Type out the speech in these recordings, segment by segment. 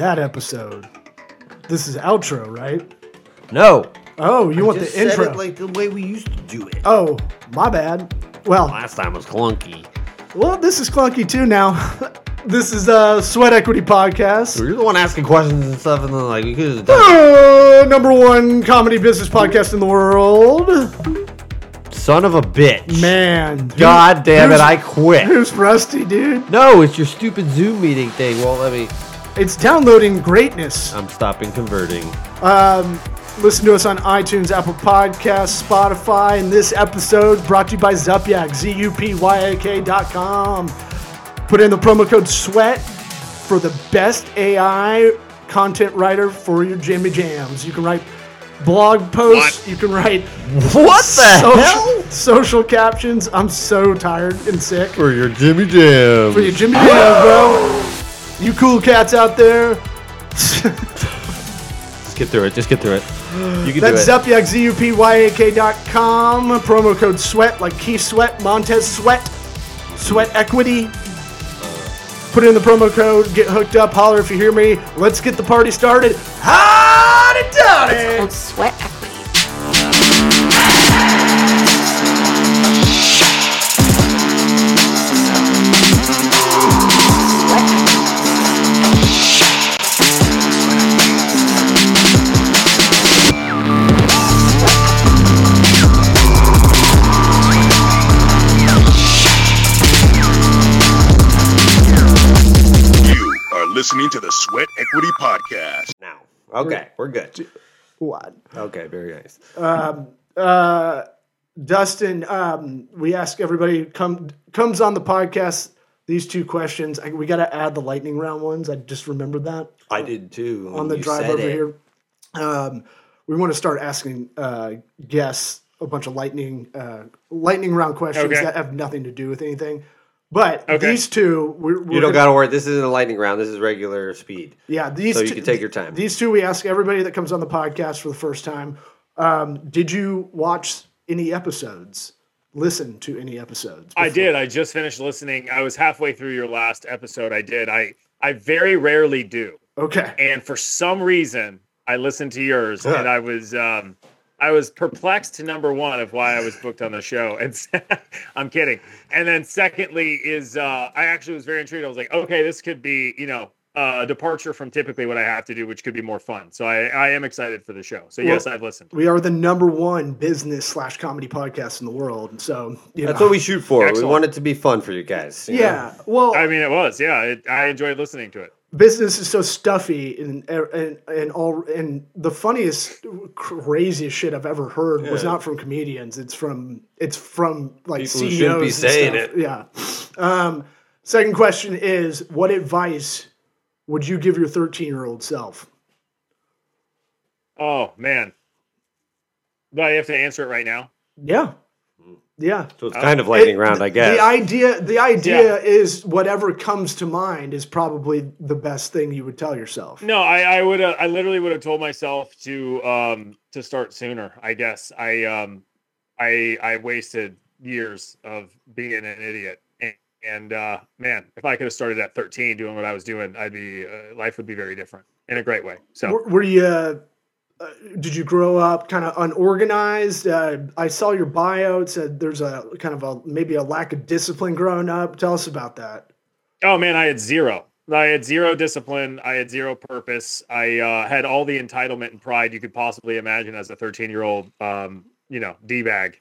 that episode. This is outro, right? No. Oh, you want Just the said intro? it like the way we used to do it. oh, my bad. Well, Last time was clunky. well, this is clunky too now. this is uh Sweat Equity Podcast. You're the one asking questions and stuff, and then like you could have done Uh, number one comedy business podcast in the world. Son of a bitch. Man, God damn it, who's- I quit. Who's rusty, dude? No, it's your stupid Zoom meeting thing. Won't let me. It's downloading greatness. I'm stopping converting. Um, listen to us on iTunes, Apple Podcasts, Spotify. And this episode brought to you by Zupyak, Z-U-P-Y-A-K dot com. Put in the promo code SWEAT for the best AI content writer for your Jimmy Jams. You can write blog posts. You can write What the social, hell? social captions. I'm so tired and sick. For your Jimmy Jam. For your Jimmy Jams, bro. You cool cats out there. Just get through it. Just get through it. You can That's do it. Zupyak, Z-U-P-Y-A-K dot com. Promo code SWEAT, like Keith Sweat, Montez Sweat, Sweat Equity. Put in the promo code, get hooked up, holler if you hear me. Let's get the party started. Howdy Called dowdy! sweat the Sweat Equity Podcast. Now. Okay, we're good. What? Okay, very nice. Um, Uh, Dustin, um, we ask everybody come comes on the podcast these two questions. I, we got to add the lightning round ones. I just remembered that. I did too. on the drive over it. here. Um, we want to start asking uh, guests a bunch of lightning uh, lightning round questions Okay. that have nothing to do with anything. But Okay. these two, we're, we're You don't got to worry. This isn't a lightning round. This is regular speed. yeah. These so you two, can take your time. These two, we ask everybody that comes on the podcast for the first time. Um, did you watch any episodes? Listen to any episodes? I did. I just finished listening. I was halfway through your last episode. I did. I I very rarely do, Okay. and for some reason, I listened to yours, and I was um I was perplexed to number one of why I was booked on the show, and I'm kidding. And then secondly is uh I actually was very intrigued. I was like, okay, this could be you know a departure from typically what I have to do, which could be more fun. So I I am excited for the show. So yes, I've listened. We are the number one business slash comedy podcast in the world. So you That's know. what we shoot for. Excellent. We want it to be fun for you guys. you know? Yeah. Well, I mean, it was yeah. It, I enjoyed listening to it. Business is so stuffy and and and all and the funniest craziest shit I've ever heard was not from comedians it's from it's from like People CEOs shouldn't be and saying stuff. it. yeah um second question is what advice would you give your 13 year old self Oh man. Do I have to answer it right now? yeah yeah So it's kind of lightning It- round, I guess. the idea the idea Yeah. is whatever comes to mind is probably the best thing you would tell yourself No, I, I would I literally would have told myself to um to start sooner, I guess. I um I I wasted years of being an idiot. And, and uh man, if I could have started at 13 doing what I was doing, I'd be uh, life would be very different in a great way. So Were, were you? Uh, uh, did you grow up kind of unorganized? Uh, I saw your bio. It said there's a kind of a maybe a lack of discipline growing up. Tell us about that. Oh man, I had zero. I had zero discipline. I had zero purpose. I uh, had all the entitlement and pride you could possibly imagine as a 13 year old, um, you know, d bag.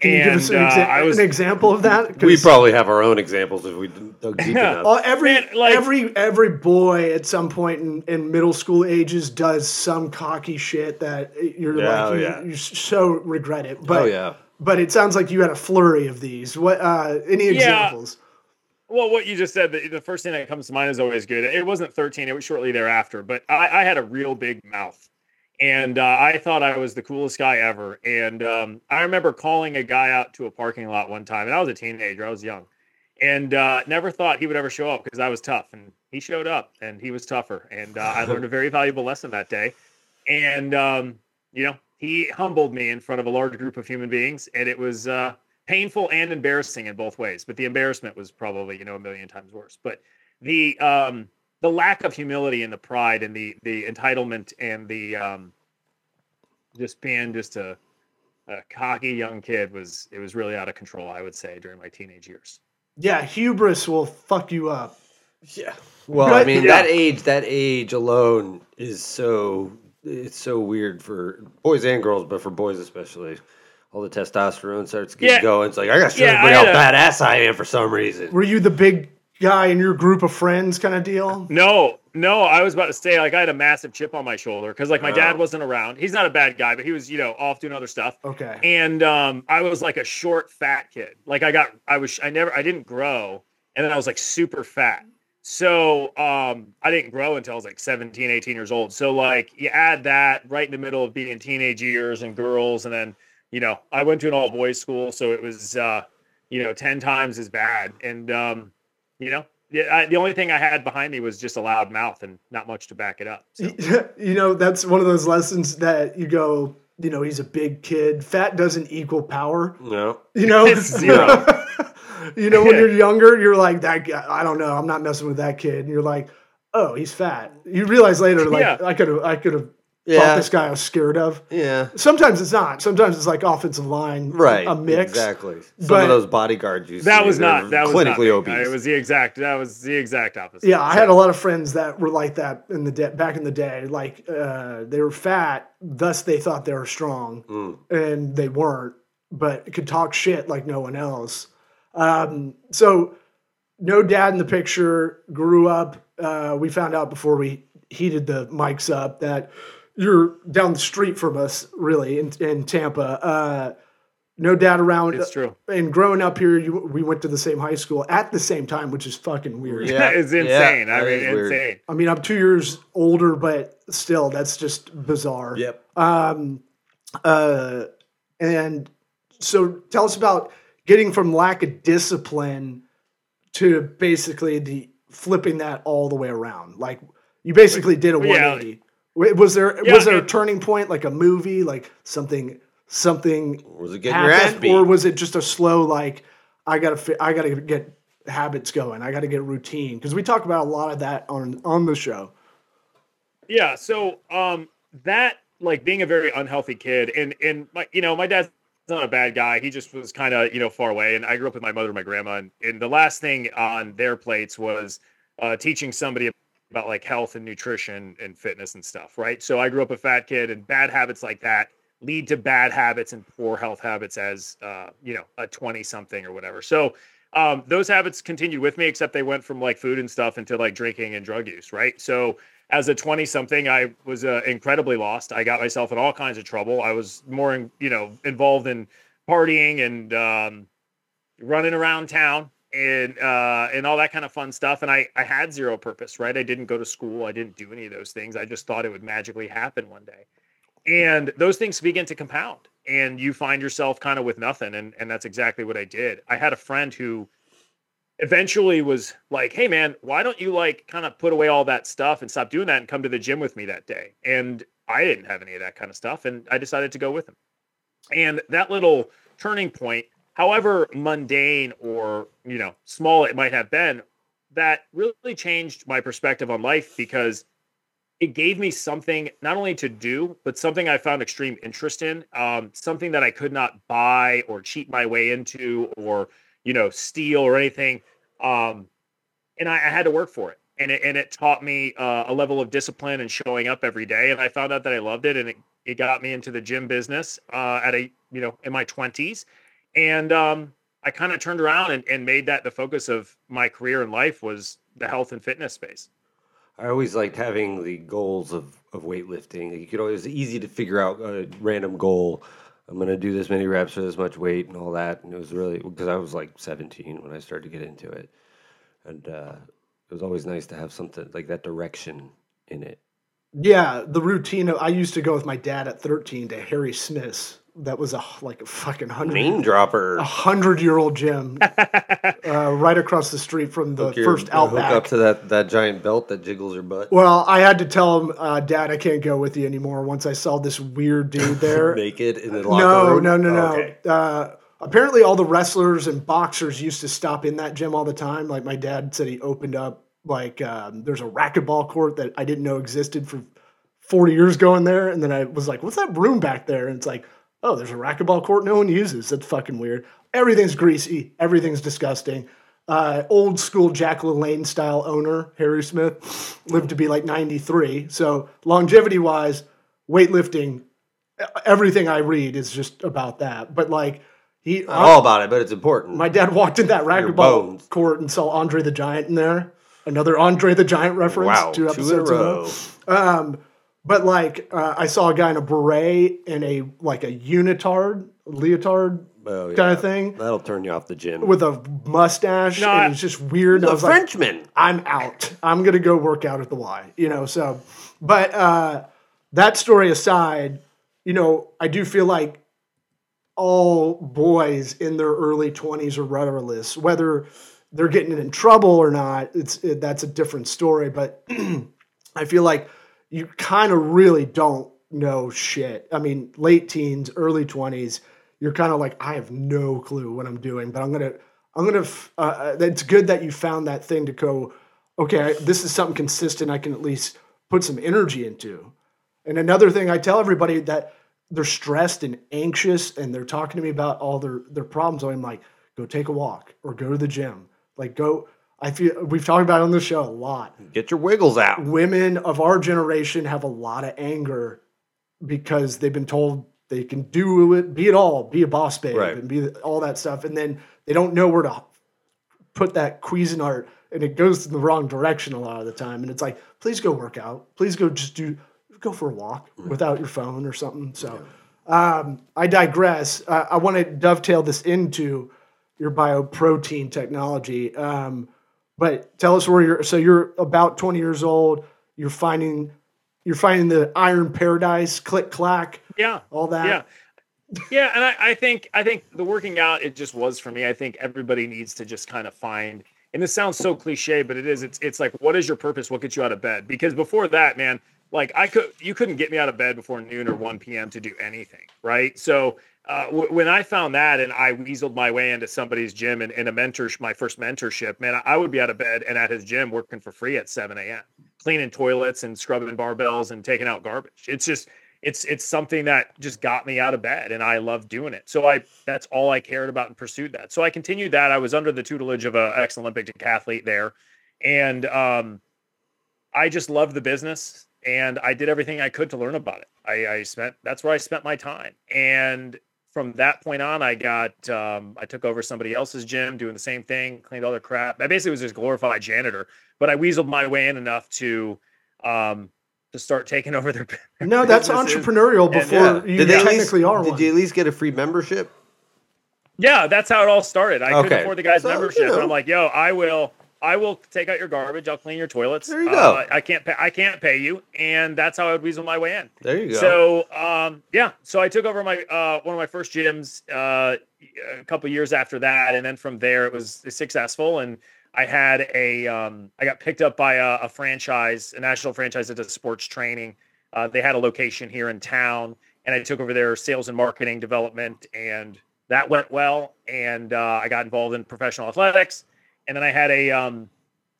Can you give us an, uh, exa- I was an example of that? we probably have our own examples if we dug deep Yeah. enough. all- every Man, like- every every boy at some point in, in middle school ages does some cocky shit that you're Yeah, like oh, you, yeah. you so regret it. But oh yeah. but it sounds like you had a flurry of these. What uh, any Yeah. examples? Well, what you just said, the, the first thing that comes to mind is always good. It wasn't 13, it was shortly thereafter, but I, I had a real big mouth. And uh, I thought I was the coolest guy ever. And um, I remember calling a guy out to a parking lot one time, and I was a teenager, I was young, and uh, never thought he would ever show up because I was tough. And he showed up, and he was tougher. And uh, I learned a very valuable lesson that day. And, um, you know, he humbled me in front of a large group of human beings, and it was. Uh, painful and embarrassing in both ways but the embarrassment was probably you know a million times worse but the um the the lack of humility and the pride and the the entitlement and the um just being just a a cocky young kid was it was really out of control i would say during my teenage years Yeah, hubris will fuck you up. Yeah. Well, I mean, yeah. that age, that age alone is so it's so weird for boys and girls, but for boys especially. All the testosterone starts getting Yeah. going. It's like I got to show Yeah, everybody I how badass I am for some reason. Were you the big guy in your group of friends kind of deal? no no i was about to say like i had a massive chip on my shoulder because like my dad Oh. wasn't around he's not a bad guy but he was you know off doing other stuff Okay. and um i was like a short fat kid like i got i was i never i didn't grow and then i was like super fat so um i didn't grow until i was like 17 18 years old so like you add that right in the middle of being teenage years and girls and then you know i went to an all boys school so it was uh you know 10 times as bad and um you know yeah, I, the only thing I had behind me was just a loud mouth and not much to back it up. So. you know, that's one of those lessons that you go, you know, he's a big kid. Fat doesn't equal power. No. You know, It's zero. you know, when you're younger, you're like that. Guy, I don't know. I'm not messing with that kid. And you're like, oh, he's fat. You realize later, like, Yeah. I could have, I could have fought Yeah. this guy I was scared of. Yeah. Sometimes it's not. Sometimes it's like offensive line, Right. A mix. Exactly. Some But- of those bodyguards you That see, was not. That was clinically not me. obese. It was the exact. That was the exact opposite. Yeah, I had a lot of friends that were like that in the de- back in the day. Like uh, they were fat, thus they thought they were strong, Mm. and they weren't, but could talk shit like no one else. Um, so, no dad in the picture. Grew up. Uh, we found out before we heated the mics up that you're down the street from us, really, in, in Tampa. Uh, no doubt around. It's true. And growing up here, you, we went to the same high school at the same time, which is fucking weird. Yeah. it's Yeah, insane. I mean, is weird. insane. I mean, I'm two years older, but still, that's just bizarre. Yep. Um, uh, and so tell us about getting from lack of discipline to basically the flipping that all the way around. Like you basically did a Yeah. 180. Wa- Was there Yeah, was there a turning point, like a movie, like something something Was it getting your ass happened, beat? or was it just a slow like I gotta fi- I gotta get habits going, I gotta get routine because we talk about a lot of that on on the show. Yeah. So um, that like being a very unhealthy kid, and and my you know my dad's not a bad guy. He just was kind of you know far away, and I grew up with my mother and my grandma, and, and the last thing on their plates was uh, teaching somebody about like health and nutrition and fitness and stuff, right? So I grew up a fat kid, and bad habits like that lead to bad habits and poor health habits as uh, you know a 20 something or whatever. So um, those habits continued with me except they went from like food and stuff into like drinking and drug use right? So as a 20 something i was uh, incredibly lost. I got myself in all kinds of trouble. I was more in, you know involved in partying and um, running around town and uh, and all that kind of fun stuff and I, I had zero purpose right? I didn't go to school i didn't do any of those things i just thought it would magically happen one day. And those things begin to compound and you find yourself kind of with nothing and and that's exactly what i did. I had a friend who eventually was like hey man why don't you like kind of put away all that stuff and stop doing that and come to the gym with me that day? And i didn't have any of that kind of stuff and i decided to go with him. And that little turning point however mundane or you know small it might have been that really changed my perspective on life because it gave me something not only to do, but something I found extreme interest in. Um, something that I could not buy or cheat my way into, or you know, steal or anything. Um, and I, I had to work for it, and it and it taught me uh, a level of discipline and showing up every day. And I found out that I loved it, and it it got me into the gym business uh, at a you know in my twenties, and um, I kind of turned around and, and made that the focus of my career and life was the health and fitness space. I always liked having the goals of, of weightlifting. You could always easy to figure out a random goal. I'm going to do this many reps for this much weight and all that. And it was really because I was like 17 when I started to get into it, and uh, it was always nice to have something like that direction in it. Yeah, the routine. Of, I used to go with my dad at 13 to Harry Smith's. That was a like a fucking hundred Name dropper. a hundred year old gym uh, right across the street from the Hook your- first hook up to that, that giant belt that jiggles your butt. well, I had to tell him, uh, Dad, I can't go with you anymore. Once I saw this weird dude there. Naked in the locker no, room. no, no, no, Okay. Uh, apparently, all the wrestlers and boxers used to stop in that gym all the time. Like my dad said, he opened up like um, there's a racquetball court that I didn't know existed for 40 years going there, and then I was like, "What's that room back there?" And it's like, "Oh, there's a racquetball court no one uses. That's fucking weird. Everything's greasy. Everything's disgusting." Uh, old school Jack LaLanne style owner Harry Smith lived to be like 93. So longevity wise, weightlifting, everything I read is just about that. But like he, Not all about it, but it's important. my dad walked in that racquetball court and saw Andre the Giant in there. Another Andre the Giant reference. wow, two two in a episodes ago. Um, but like uh, I saw a guy in a beret and a like a unitard, leotard Oh, yeah. kind of thing That'll turn you off the gym. with a mustache. No, and I- it was just weird. I a was like, Frenchman. I'm out. I'm gonna go work out at the Y. You know, so but uh that story aside, you know, I do feel like all boys in their early 20s are rudderless, whether they're getting in trouble or not. It's it, that's a different story. But I feel like you kind of really don't know shit. I mean, late teens, early 20s, you're kind of like, I have no clue what I'm doing, but I'm gonna, I'm gonna. f- Uh, uh, it's good that you found that thing to go. Okay, this is something consistent. I can at least put some energy into. And another thing I tell everybody that they're stressed and anxious and they're talking to me about all their their problems. I'm like, go take a walk or go to the gym. Like go. I feel we've talked about it on the show a lot. Get your wiggles out. Women of our generation have a lot of anger because they've been told they can do it, be it all, be a boss babe, Right. and be all that stuff, and then they don't know where to put that Cuisinart, and it goes in the wrong direction a lot of the time. And it's like, please go work out. Please go just do go for a walk without your phone or something. So um, I digress. Uh, I want to dovetail this into your bioprotein technology. Um, but tell us where you're. So you're about 20 years old. You're finding you're finding the iron paradise, click clack, Yeah. all that. Yeah. Yeah, and I, I think I think the working out it just was for me. I think everybody needs to just kind of find and this sounds so cliche, but it is. It's it's like what is your purpose? What gets you out of bed? Because before that, man, like I could you couldn't get me out of bed before noon or 1 p.m. to do anything, right? So uh, w- when I found that and I weaseled my way into somebody's gym and, in a mentor, my first mentorship, man, I would be out of bed and at his gym working for free at 7 a.m., cleaning toilets and scrubbing barbells and taking out garbage. It's just, it's it's something that just got me out of bed and I love doing it. So I that's all I cared about and pursued that. So I continued that. I was under the tutelage of an ex Olympic decathlete there. And um I just loved the business and I did everything I could to learn about it. I, I spent that's where I spent my time. And from that point on, I got um, I took over somebody else's gym doing the same thing, cleaned all their crap. I basically was just glorified janitor, but I weasled my way in enough to um, to start taking over their. No, that's entrepreneurial. entrepreurial And, before Yeah. you Did they at least, technically are did one. you at least get a free membership? Yeah, that's how it all started. I couldn't afford the guy's So, you membership, and. I'm like, "Yo, I will, I will take out your garbage. I'll clean your toilets. There you Uh, go. I can't pay, I can't pay you, and that's how I would weasel my way in. There you go. So, um, yeah, so I took over my uh, one of my first gyms uh, a couple years after that, and then from there it was successful, and I had a, um, I got picked up by a, a franchise, a national franchise that does sports training. Uh, they had a location here in town, and I took over their sales and marketing development, and that went well. And uh, I got involved in professional athletics, and then I had a, um,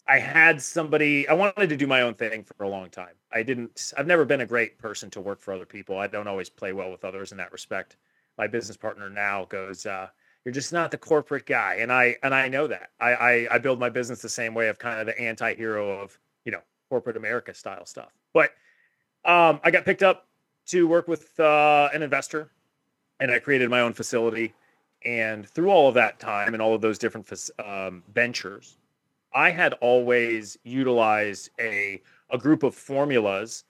I had somebody. I wanted to do my own thing for a long time. I didn't. I've never been a great person to work for other people. I don't always play well with others in that respect. My business partner now goes, uh, "You're just not the corporate guy," and I and I know that. I, I I build my business the same way of kind of the anti-hero of you know corporate America style stuff. But um, I got picked up to work with uh, an investor, and I created my own facility. And through all of that time and all of those different um, ventures, I had always utilized a a group of formulas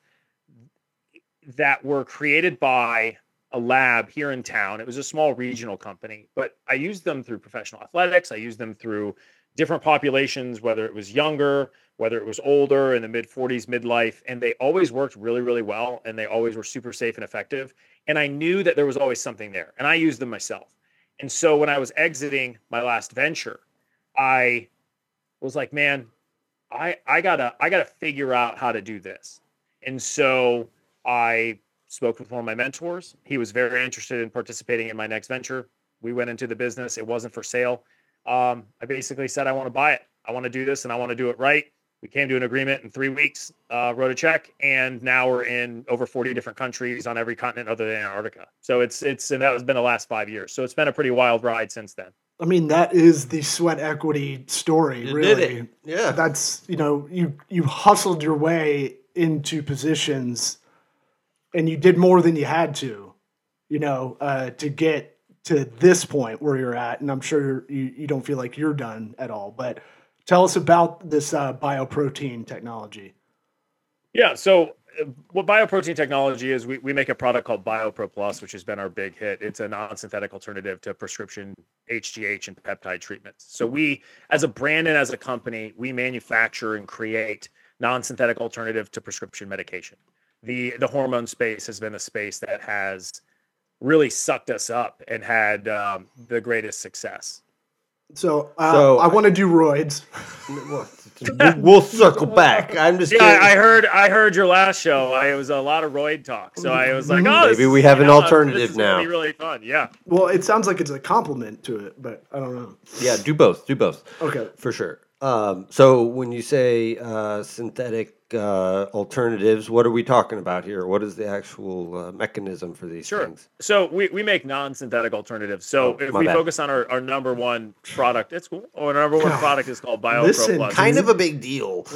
that were created by a lab here in town. It was a small regional company, but I used them through professional athletics. I used them through different populations, whether it was younger, whether it was older, in the mid 40s, midlife, and they always worked really, really well, and they always were super safe and effective. And I knew that there was always something there, and I used them myself. And so when I was exiting my last venture, I was like, man, I I gotta I gotta figure out how to do this. And so I spoke with one of my mentors. He was very interested in participating in my next venture. We went into the business. It wasn't for sale. Um, I basically said I want to buy it. I want to do this and I want to do it right. We came to an agreement in three weeks, uh, wrote a check, and now we're in over 40 different countries on every continent other than Antarctica. So it's it's and that has been the last five years. So it's been a pretty wild ride since then. I mean, that is the sweat equity story, You really. did it. Yeah. That's you know, you you hustled your way into positions and you did more than you had to, you know, uh, to get to this point where you're at. And I'm sure you, you don't feel like you're done at all. But tell us about this uh, bioprotein technology. Yeah. So, uh, what bioprotein technology is, we, we make a product called BioPro Plus, which has been our big hit. It's a non synthetic alternative to prescription HGH and peptide treatments. So, we, as a brand and as a company, we manufacture and create non synthetic alternative to prescription medication. The, the hormone space has been a space that has really sucked us up and had um, the greatest success. So, uh, So- I want to do roids. we'll, we'll circle back. I'm just Yeah, kidding. I heard. I heard your last show. I, it was a lot of roid talk, so I was like, "Oh, Maybe is- we have an know, alternative this is gonna now. Be really fun. Yeah. Well, it sounds like it's a compliment to it, but I don't know. yeah, do both. Do both. Okay. For sure. Um, so when you say uh, synthetic uh, alternatives, what are we talking about here? What is the actual uh, mechanism for these Sure. things? So we, we make non-synthetic alternatives. So Oh, if we bad. focus on our, our number one product, it's cool. Our number one product is called BioPro Listen, Plus. Kind of a big deal.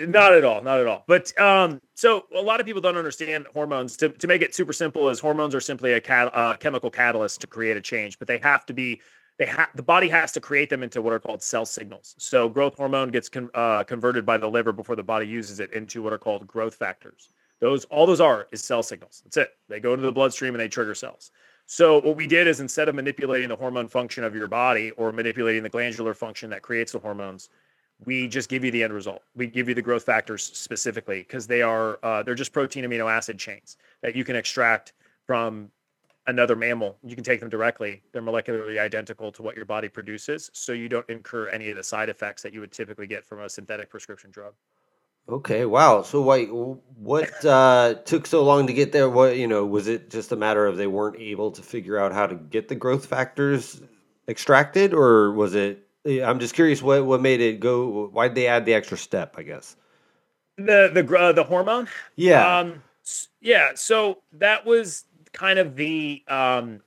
Not at all, not at all. But um, so a lot of people don't understand hormones. To, to make it super simple, is hormones are simply a cat, uh, chemical catalyst to create a change, but they have to be they have the body has to create them into what are called cell signals. So growth hormone gets con- uh, converted by the liver before the body uses it into what are called growth factors. Those all those are is cell signals. That's it. They go into the bloodstream and they trigger cells. So what we did is instead of manipulating the hormone function of your body or manipulating the glandular function that creates the hormones, we just give you the end result. We give you the growth factors specifically because they are uh, they're just protein amino acid chains that you can extract from another mammal. You can take them directly. They're molecularly identical to what your body produces, so you don't incur any of the side effects that you would typically get from a synthetic prescription drug. Okay, wow. So wait, what uh, took so long to get there? What you know, was it just a matter of they weren't able to figure out how to get the growth factors extracted, or was it? I'm just curious what what made it go. Why'd they add the extra step? I guess. The the uh, the hormone Yeah. Um, yeah. So that was kind of the um,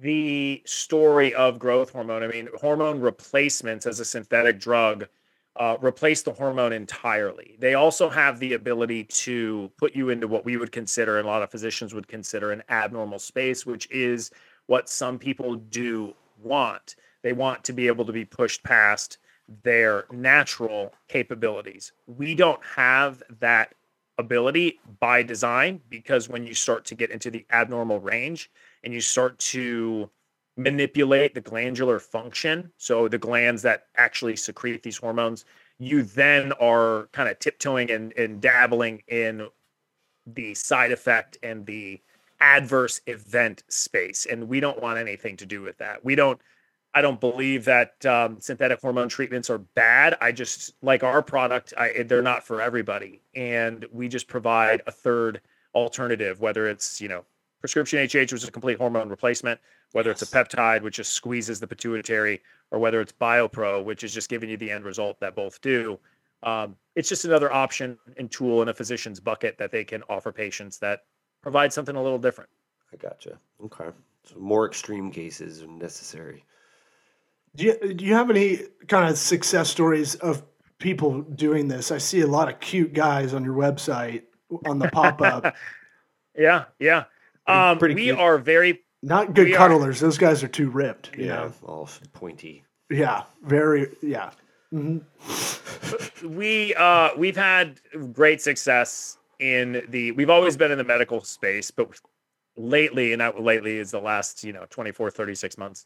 the story of growth hormone. I mean, hormone replacements as a synthetic drug uh, replace the hormone entirely. They also have the ability to put you into what we would consider, and a lot of physicians would consider, an abnormal space, which is what some people do want. They want to be able to be pushed past their natural capabilities. We don't have that ability by design because when you start to get into the abnormal range and you start to manipulate the glandular function, so the glands that actually secrete these hormones, you then are kind of tiptoeing and, and dabbling in the side effect and the adverse event space. And we don't want anything to do with that. We don't I don't believe that um, synthetic hormone treatments are bad. I just like our product. I, they're not for everybody, and we just provide a third alternative. Whether it's you know prescription HGH, which is a complete hormone replacement, whether it's a peptide, which just squeezes the pituitary, or whether it's BioPro, which is just giving you the end result that both do. Um, it's just another option and tool in a physician's bucket that they can offer patients that provide something a little different. I gotcha. Okay. So more extreme cases are necessary. Do you, do you have any kind of success stories of people doing this? I see a lot of cute guys on your website on the pop up. Yeah, yeah. Um, pretty we cute. are very Not good We are- cuddlers. Those guys are too ripped. Yeah. know? All pointy. Yeah. Very. Yeah. we uh we've had great success in the we've always been in the medical space but lately and that lately is the last you know 24 36 months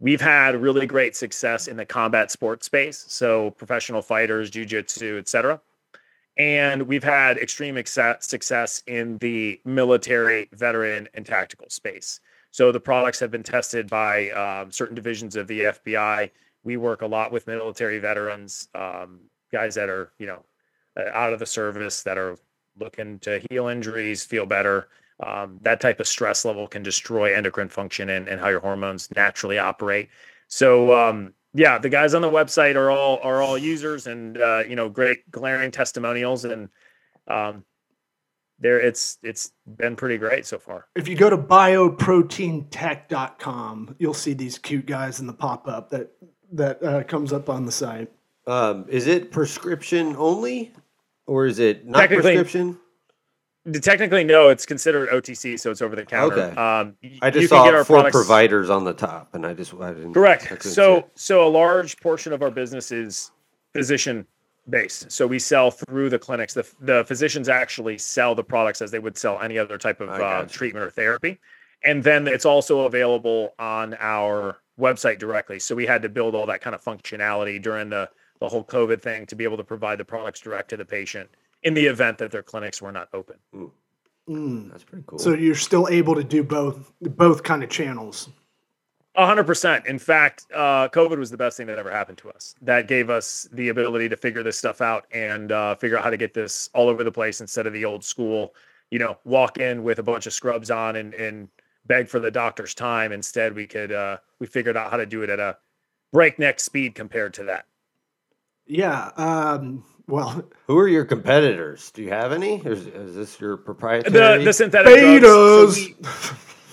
we've had really great success in the combat sports space so professional fighters jiu-jitsu etc and we've had extreme success in the military veteran and tactical space. So the products have been tested by um, certain divisions of the fbi we work a lot with military veterans um, guys that are you know out of the service that are looking to heal injuries feel better um, that type of stress level can destroy endocrine function and, and how your hormones naturally operate so um, yeah, the guys on the website are all are all users and uh, you know great glaring testimonials and um, there it's it's been pretty great so far. If you go to bioproteintech.com, you'll see these cute guys in the pop up that that uh, comes up on the site. Um, is it prescription only, or is it not prescription? Technically, no, it's considered OTC, so it's over the counter. Okay. Um, I you just can saw get our four products- providers on the top, and I just I didn't. Correct. couldn't So so a large portion of our business is physician based. So we sell through the clinics. The the physicians actually sell the products as they would sell any other type of uh, treatment or therapy. And then it's also available on our website directly. So we had to build all that kind of functionality during the the whole COVID thing to be able to provide the products direct to the patient in the event that their clinics were not open. Mm. that's pretty cool. So you're still able to do both both kind of channels. A hundred percent. In fact, uh, COVID was the best thing that ever happened to us. That gave us the ability to figure this stuff out and uh, figure out how to get this all over the place instead of the old school, you know, walk in with a bunch of scrubs on and, and beg for the doctor's time. Instead, we could uh, we figured out how to do it at a breakneck speed compared to that. Yeah. Um, well, Who are your competitors? Do you have any? Is, is this your proprietary? the synthetic drugs, so betas. we-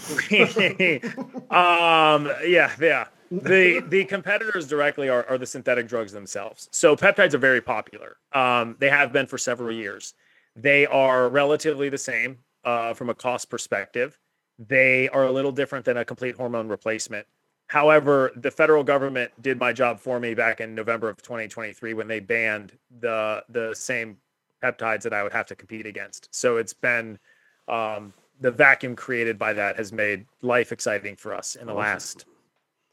um yeah yeah the the competitors directly are, are the synthetic drugs themselves so peptides are very popular um they have been for several years they are relatively the same uh, from a cost perspective they are a little different than a complete hormone replacement however the federal government did my job for me back in november of 2023 when they banned the the same peptides that i would have to compete against so it's been um, the vacuum created by that has made life exciting for us in the last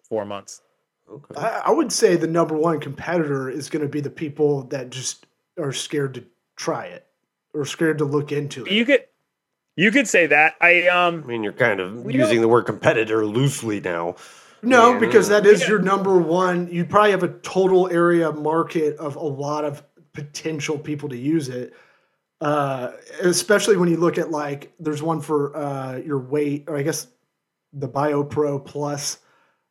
four months. okay. I, I would say the number one competitor is going to be the people that just are scared to try it or scared to look into it. You could, you could say that. I I um, mean, you're kind of using don't- the word competitor loosely now. No, Yeah. because that is your number one. You probably have a total area market of a lot of potential people to use it. Uh, especially when you look at like, there's one for uh, your weight, or I guess the BioPro Plus,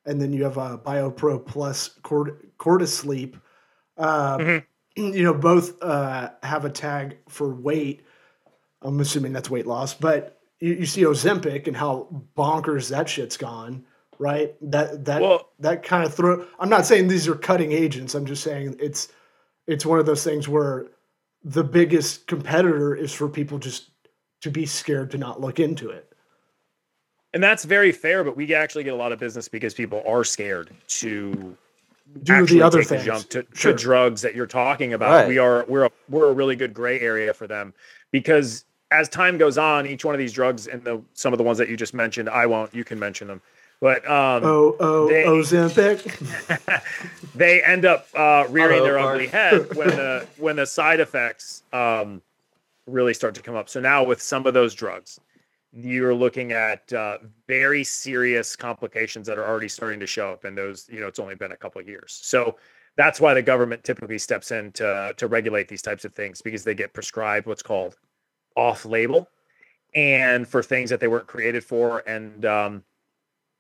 and then you have a BioPro Plus Cord- Cortisleep. Uh, Mhm. You know, both uh, have a tag for weight. I'm assuming that's weight loss, but you, you see Ozempic and how bonkers that shit's gone, right? That that Well- that kind of throw. I'm not saying these are cutting agents. I'm just saying it's it's one of those things where the biggest competitor is for people just to be scared to not look into it. and that's very fair. But we actually get a lot of business because people are scared to Do the other take things. jump to, Sure. to drugs that you're talking about. Right. We are we're a, we're a really good gray area for them because as time goes on, each one of these drugs and the some of the ones that you just mentioned, I won't. You can mention them, but um, Oh, oh, They- Ozempic. they end up uh, rearing Hello, their Mark. ugly head when the when the side effects um, really start to come up. So now with some of those drugs, you're looking at uh, very serious complications that are already starting to show up, and those you know it's only been a couple of years. So that's why the government typically steps in to to regulate these types of things because they get prescribed what's called off label and for things that they weren't created for and um,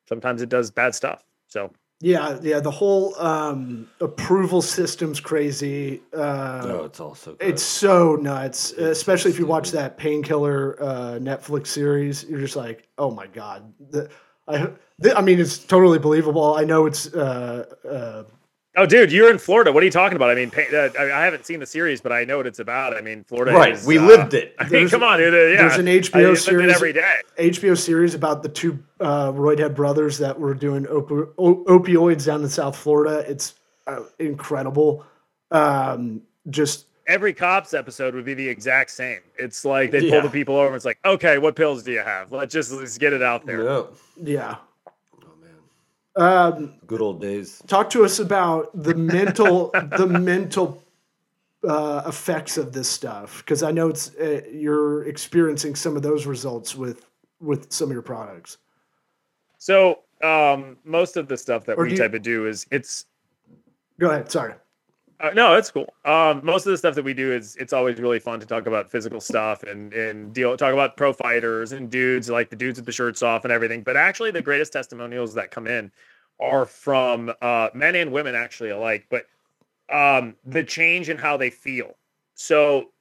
sometimes it does bad stuff so yeah, yeah. The whole um, approval system's crazy. Uh, No, it's also It's so nuts, especially if you watch that painkiller uh, Netflix series. You're just like, oh my god. The, I, the, I mean, it's totally believable. I know it's. Uh, uh, Oh, dude, you're in Florida. What are you talking about? I mean, pa- uh, I I haven't seen the series, but I know what it's about. I mean, Florida. right. is, we uh, lived it. I mean, There's- come on, dude. uh, yeah. there's an HBO lived series every day. HBO series about the two uh, Roydhead brothers that were doing opi- o- opioids down in South Florida. It's uh, incredible. Um, just Every cops episode would be the exact same. It's like they pull the people over. and It's like, okay, what pills do you have? Let's just let's get it out there. No. yeah. Man, Um, good old days. talk to us about the mental the mental uh, effects of this stuff because I know it's uh, you're experiencing some of those results with with some of your products. So um, most of the stuff that Or we do you- type of do is it's Go ahead. Sorry. Uh, no, it's cool. Um, most of the stuff that we do is it's always really fun to talk about physical stuff and and deal talk about pro fighters and dudes like the dudes with the shirts off and everything. But actually, the greatest testimonials that come in are from uh, men and women actually alike, but um, the change in how they feel. So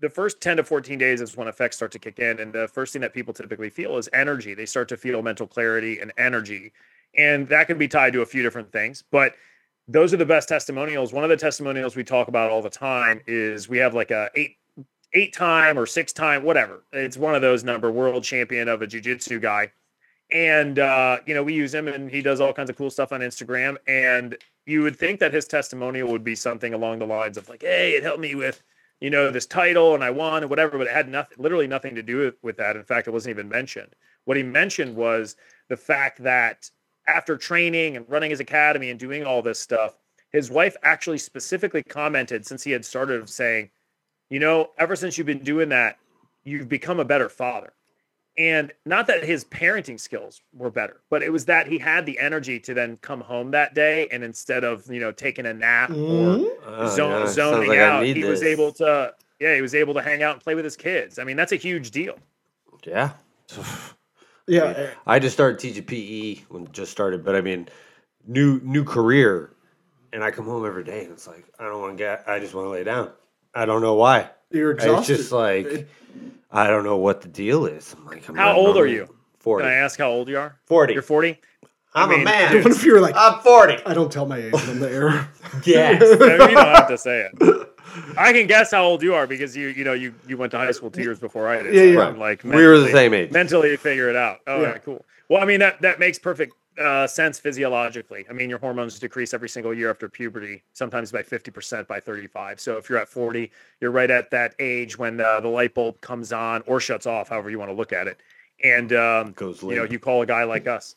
the first 10 to 14 days is when effects start to kick in. And the first thing that people typically feel is energy. They start to feel mental clarity and energy. And that can be tied to a few different things. But those are the best testimonials. One of the testimonials we talk about all the time is we have like a eight eight time or six time, whatever. It's one of those number world champion of a jujitsu guy. And uh, you know, we use him and he does all kinds of cool stuff on Instagram. And you would think that his testimonial would be something along the lines of like, hey, it helped me with, you know, this title and I won and whatever, but it had nothing literally nothing to do with, with that. In fact, it wasn't even mentioned. What he mentioned was the fact that after training and running his academy and doing all this stuff, his wife actually specifically commented since he had started of saying, you know, ever since you've been doing that, you've become a better father. And not that his parenting skills were better, but it was that he had the energy to then come home that day and instead of, you know, taking a nap or Oh, zone, yeah, zoning like out, need he was able to, yeah, he was able to hang out and play with his kids. I mean, that's a huge deal. Yeah. Yeah. I just started teaching PE when it just started, but I mean, new new career, and I come home every day and it's like I don't want to get. I just want to lay down. I don't know why. You're exhausted. It's just like I don't know what the deal is. I'm like, I'm How not old are you? Forty. Can I ask how old you are? 40. You're 40? I'm I mean, a man. what if you were like, I'm forty. I don't tell my age on the air. Yes. No, you don't have to say it. I can guess how old you are because you you know you you went to high school two years before I did. Yeah, so yeah. Like We were the same age. Mentally you figure it out. Oh, Yeah. yeah, cool. Well, I mean that that makes perfect uh, sense physiologically. I mean your hormones decrease every single year after puberty, sometimes by fifty percent by thirty five. So if you're at forty, you're right at that age when uh, the light bulb comes on or shuts off, however you want to look at it. And um, Goes you know you call a guy like us.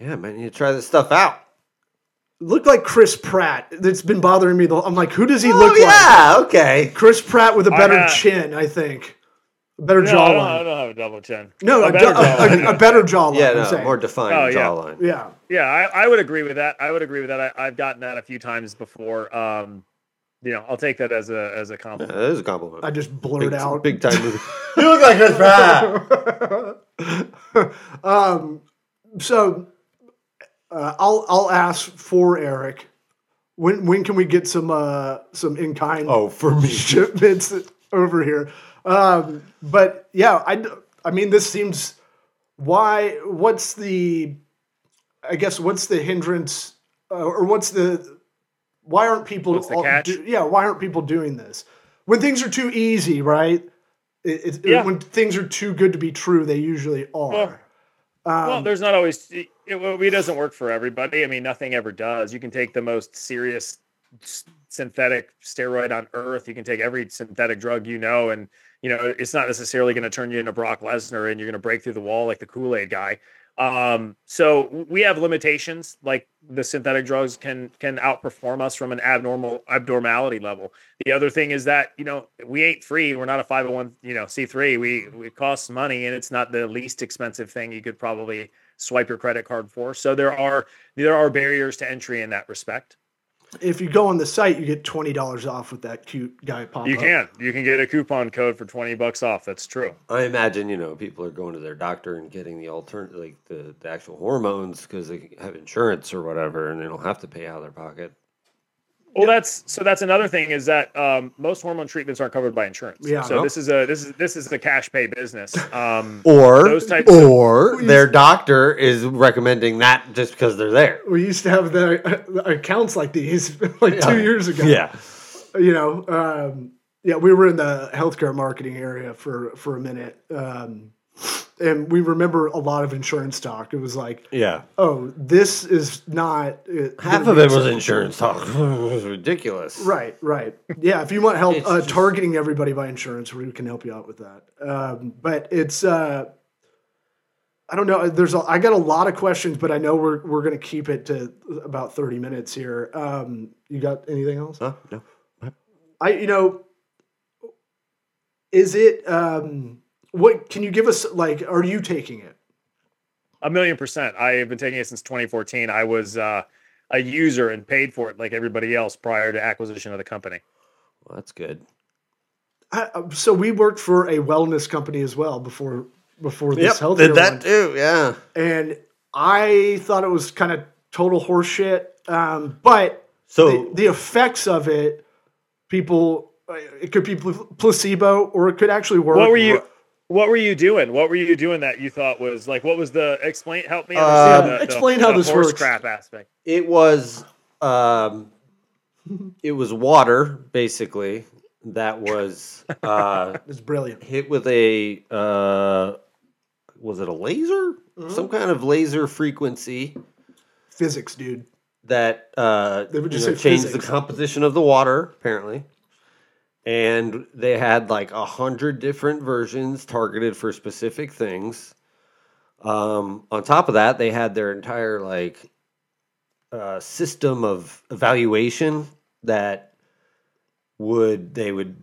Yeah, man, you try this stuff out. Looked like Chris Pratt. That's been bothering me. I'm like, who does he Oh look like? yeah, okay. Chris Pratt with a better have- chin, I think. A better No, I don't, I don't have a double chin. No, a a, better du- a- jawline. a, a better jawline. Yeah, no, saying. more defined Oh, yeah. jawline. Yeah. Yeah, I, I would agree with that. I would agree with that. I, I've gotten that a few times before. Um, you know, I'll take that as a as a Yeah, compliment. that is a compliment. I just blurred big, out. big time movie. you look like Chris Pratt. um, so uh, I'll I'll ask for Eric. When when can we get some uh, some in kind Oh, for me. shipments over here? Um, but yeah, I I mean this seems why what's the I guess what's the hindrance uh, or what's the why aren't people What's the all- catch? do- yeah why aren't people doing this when things are too easy right it, it, Yeah. when things are too good to be true they usually are Well, um, well, there's not always. It, it, it doesn't work for everybody. I mean, nothing ever does. You can take the most serious s- synthetic steroid on earth. You can take every synthetic drug you know, and you know it's not necessarily going to turn you into Brock Lesnar, and you're going to break through the wall like the Kool Aid guy. Um, so we have limitations. Like the synthetic drugs can can outperform us from an abnormal abnormality level. The other thing is that you know we ain't free. We're not a five hundred one you know C three. We it costs money, and it's not the least expensive thing you could probably swipe your credit card for. So there are there are barriers to entry in that respect. If you go on the site you get $20 off with that cute guy pop You up. can you can get a coupon code for twenty bucks off. That's true. I imagine you know people are going to their doctor and getting the alternate, like the, the actual hormones, because they have insurance or whatever, and they don't have to pay out of their pocket. Well, that's so. That's another thing is that um, most hormone treatments aren't covered by insurance. Yeah. So this is a this is this is a cash pay business. Um, Or Those types of- or their doctor is recommending that just because they're there. we used to have the uh, accounts like these like two years ago Yeah, you know um, yeah we were in the healthcare marketing area for for a minute um, and we remember a lot of insurance talk it was like yeah. oh this is not uh, Half of it was acceptable. insurance talk. it was ridiculous. right right yeah if you want help uh, just- targeting everybody by insurance we can help you out with that um, but it's uh, I don't know. There's a, I got a lot of questions, but I know we're we're gonna keep it to about 30 minutes here. Um, you got anything else? Huh? No. I you know is it um what can you give us like are you taking it? A million percent. I have been taking it since 2014. I was uh, a user and paid for it like everybody else prior to acquisition of the company. Well, that's good. I, uh, so we worked for a wellness company as well before before this health did that too. Yeah. and I thought it was kind of total horseshit. Um, but So the, the effects of it, people, uh, it could be placebo or it could actually work. What were you? What were you doing? What were you doing that you thought was like? What was the explain? Help me Uh, understand. the, the- explain how the this horse works. crap aspect. it was um it was water basically that was uh It's brilliant. hit with a uh was it a laser Mm-hmm. some kind of laser frequency Physics, dude. that uh They would you just know, say changed physics. the composition of the water apparently and they had like a hundred different versions targeted for specific things um on top of that they had their entire like uh system of evaluation that would they would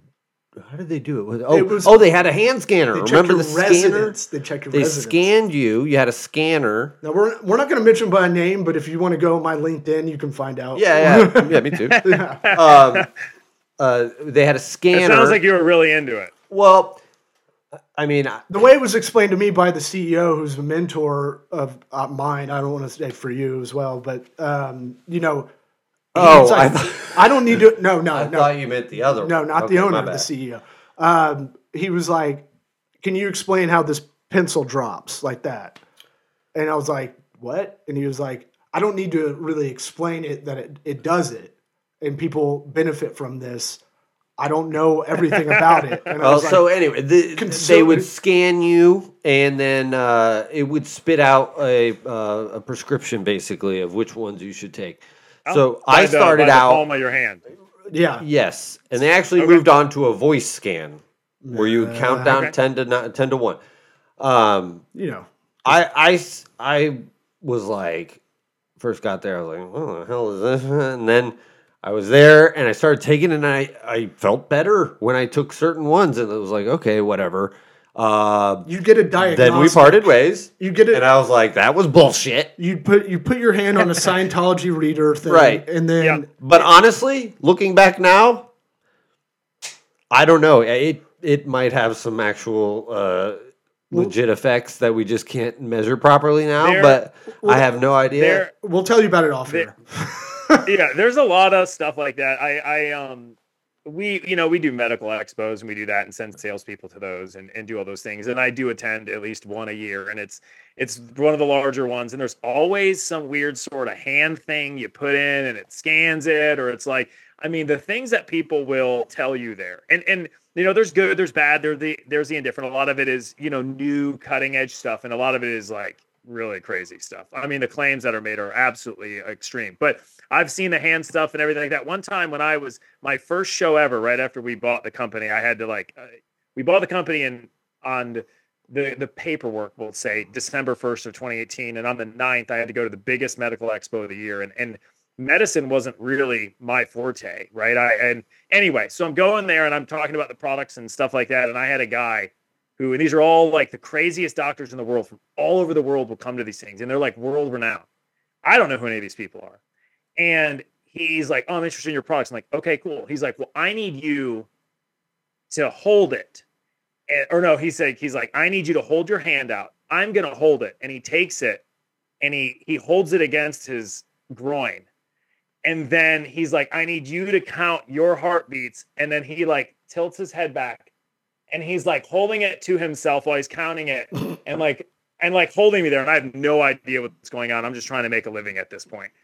how did they do it? Was- Oh, It was- oh, they had a hand scanner. Remember the scanner? residence. They check your They residence. scanned you. You had a scanner. Now we're we're not going to mention by name, but if you want to go on my LinkedIn, you can find out. Yeah, yeah, yeah. Me too. Um, uh, they had a It scanner. sounds like you were really into it. well, I mean, I- The way it was explained to me by the CEO, who's a mentor of uh, mine, I don't want to say for you as well, but um, you know, Oh, like, I I, don't need to. No, no, I no, thought you meant the other. no, not Okay, the owner, my the. CEO. Um, he was like, "Can you explain how this pencil drops like that?" And I was like, "What?" And he was like, "I don't need to really explain it that it, it does it, and people benefit from this. I don't know everything about it." And Well, like, so anyway, the, they would scan you, and then uh, it would spit out a uh, a prescription, basically, of which ones you should take. So Oh, By I the- started by the out. palm of your hand. "Yeah, Yes, and they actually Okay. moved on to a voice scan where you would count down Okay. ten to ni- ten to one. Um, you know." I I I was like, first got there, I was like, what the hell is this? And then I was there and I started taking it and I, I felt better when I took certain ones. And it was like, okay, whatever. Uh, You get a diagnostic. then we parted ways. You get it. And I was like, that was bullshit. you put you put your hand on a Scientology reader thing, Right. And then Yeah. But honestly, looking back now, I don't know. It, it might have some actual uh, legit effects that we just can't measure properly now, There- but I have no idea. There, we'll tell you about it off There- here. yeah, there's a lot of stuff like that. I, I, um, we, you know, we do medical expos and we do that and send salespeople to those and, and do all those things. And I do attend at least one a year, and it's it's one of the larger ones. And there's always some weird sort of hand thing you put in, and it scans it, or it's like, I mean, the things that people will tell you there, and and you know, there's good, there's bad, there's the there's the indifferent. A lot of it is you know new cutting edge stuff, and a lot of it is like really crazy stuff. I mean, the claims that are made are absolutely extreme, but I've seen the hand stuff and everything like that. One time when I was my first show ever, right after we bought the company, I had to like, uh, we bought the company and on the the paperwork will say December 1st of 2018. And on the 9th, I had to go to the biggest medical expo of the year. And, and medicine wasn't really my forte, right? I, and anyway, so I'm going there and I'm talking about the products and stuff like that. And I had a guy who, and these are all like the craziest doctors in the world from all over the world will come to these things. And they're like world renowned. I don't know who any of these people are. And he's like, oh, I'm interested in your products. I'm like, okay, cool. He's like, well, I need you to hold it. And, or no, he said, he's like, I need you to hold your hand out. I'm going to hold it. And he takes it and he, he holds it against his groin. And then he's like, I need you to count your heartbeats. And then he like tilts his head back and he's like holding it to himself while he's counting it and like, and like holding me there. And I have no idea what's going on. I'm just trying to make a living at this point.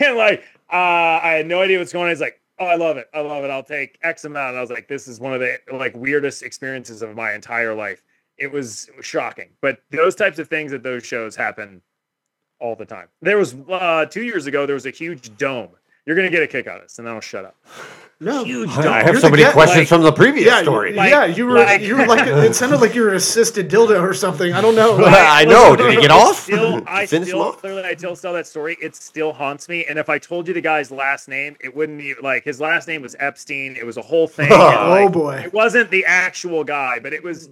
And like, uh, I had no idea what's going on. He's like, oh, I love it. I love it. I'll take X amount. And I was like, this is one of the like weirdest experiences of my entire life. It was, it was shocking. But those types of things at those shows happen all the time. There was uh, two years ago, there was a huge dome. You're gonna get a kick out of this, and then I'll shut up. No, Huge I have so many guy- questions like- from the previous yeah, story. Like- yeah, you were like- you were like it sounded like you were an assisted dildo or something. I don't know. I know. Did he get off? Still, I still clearly I still tell that story. It still haunts me. And if I told you the guy's last name, it wouldn't be like his last name was Epstein. It was a whole thing. Oh, and, Oh boy, It wasn't the actual guy, but it was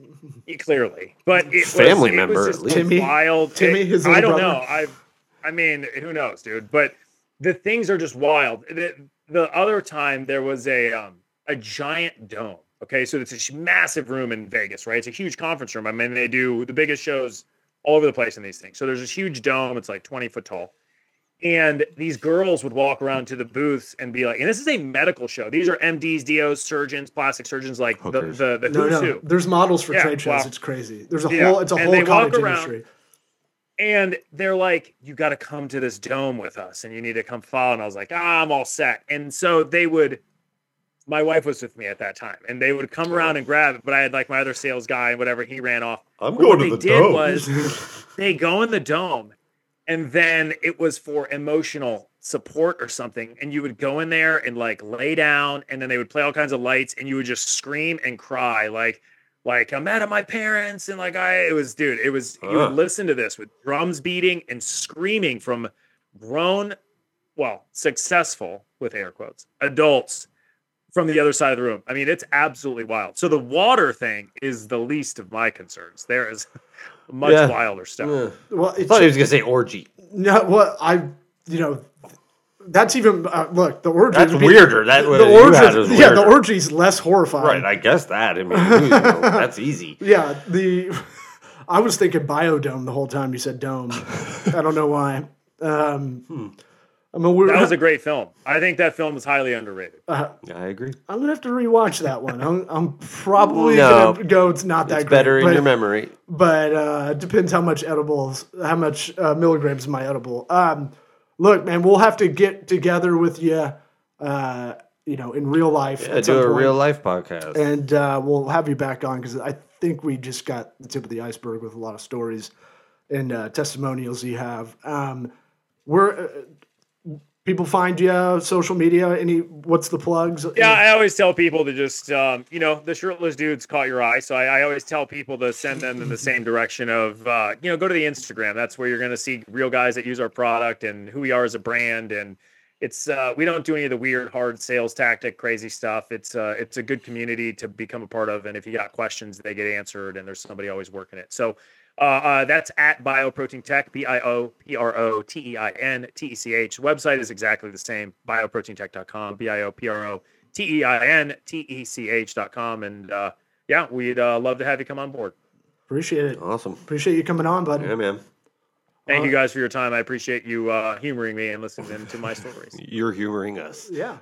clearly. But it was, Family it member, was just. Timmy? wild. Timmy, It- his I don't brother? know. I, I mean, who knows, dude? But the things are just wild. The, the other time there was a um, a giant dome. Okay, so it's a massive room in Vegas, right? It's a huge conference room. I mean, they do the biggest shows all over the place in these things. So there's this huge dome. It's like 20 foot tall. And these girls would walk around to the booths and be like, and this is a medical show. These are MDs, DOs, surgeons, plastic surgeons, like the, Hookers. the, the No, who's no. who. There's models for Yeah, trade shows. wow. It's crazy. There's a Yeah, whole. It's a and whole they walk cottage around- industry. And they're like, you got to come to this dome with us and you need to come follow. And I was like, ah, I'm all set. And so they would, my wife was with me at that time and they would come around and grab it. But I had like my other sales guy and whatever, he ran off. I'm going they to the did dome. was they go in the dome and then it was for emotional support or something. And you would go in there and like lay down and then they would play all kinds of lights and you would just scream and cry like, like I'm mad at my parents and like I it was dude it was you would listen to this with drums beating and screaming from grown well successful with air quotes adults from the other side of the room I mean it's absolutely wild so the water thing is the least of my concerns there is much Yeah. wilder stuff Yeah. Well, I it's thought he was gonna say orgy. no. What I, you know, that's even uh, look the orgy. That's be- weirder. That what the you had orgy. was Yeah, the weirder. orgy's less horrifying. Right, I guess that. I mean, you know, that's easy. Yeah, the I was thinking biodome the whole time you said dome. I don't know why. Um, I mean, we're, that was a great film I think that film is highly underrated I agree. I'm gonna have to rewatch that one. I'm, I'm probably No. gonna go. It's not that good. It's great, better in but, your memory. but uh, it depends how much edibles, how much uh, milligrams in my edible. Um, look, man, we'll have to get together with you. Uh, you know, in real life. Yeah, do a point. real life podcast. and uh, we'll have you back on because I think we just got the tip of the iceberg with a lot of stories and uh, testimonials you have. Um, where uh, people find you, social media, any? What's the plugs? Yeah, I always tell people to just, um, you know, the shirtless dudes caught your eye. So I, I always tell people to send them in the same direction of, uh, you know, go to the Instagram. That's where you're going to see real guys that use our product and who we are as a brand. And it's, uh, we don't do any of the weird, hard sales tactic, crazy stuff. It's, uh, it's a good community to become a part of. And if you got questions, they get answered and there's somebody always working it. So, uh, uh, that's at Bioprotein Tech, B I O P R O T E I N T E C H. Website is exactly the same, bioproteintech.com, B I O P R O T E I N T E C H.com. And uh, yeah, we'd uh, love to have you come on board. Appreciate it. awesome. Appreciate you coming on, bud. Yeah, man. Thank you guys for your time. I appreciate you uh, humoring me and listening to my stories. You're humoring us. Yeah.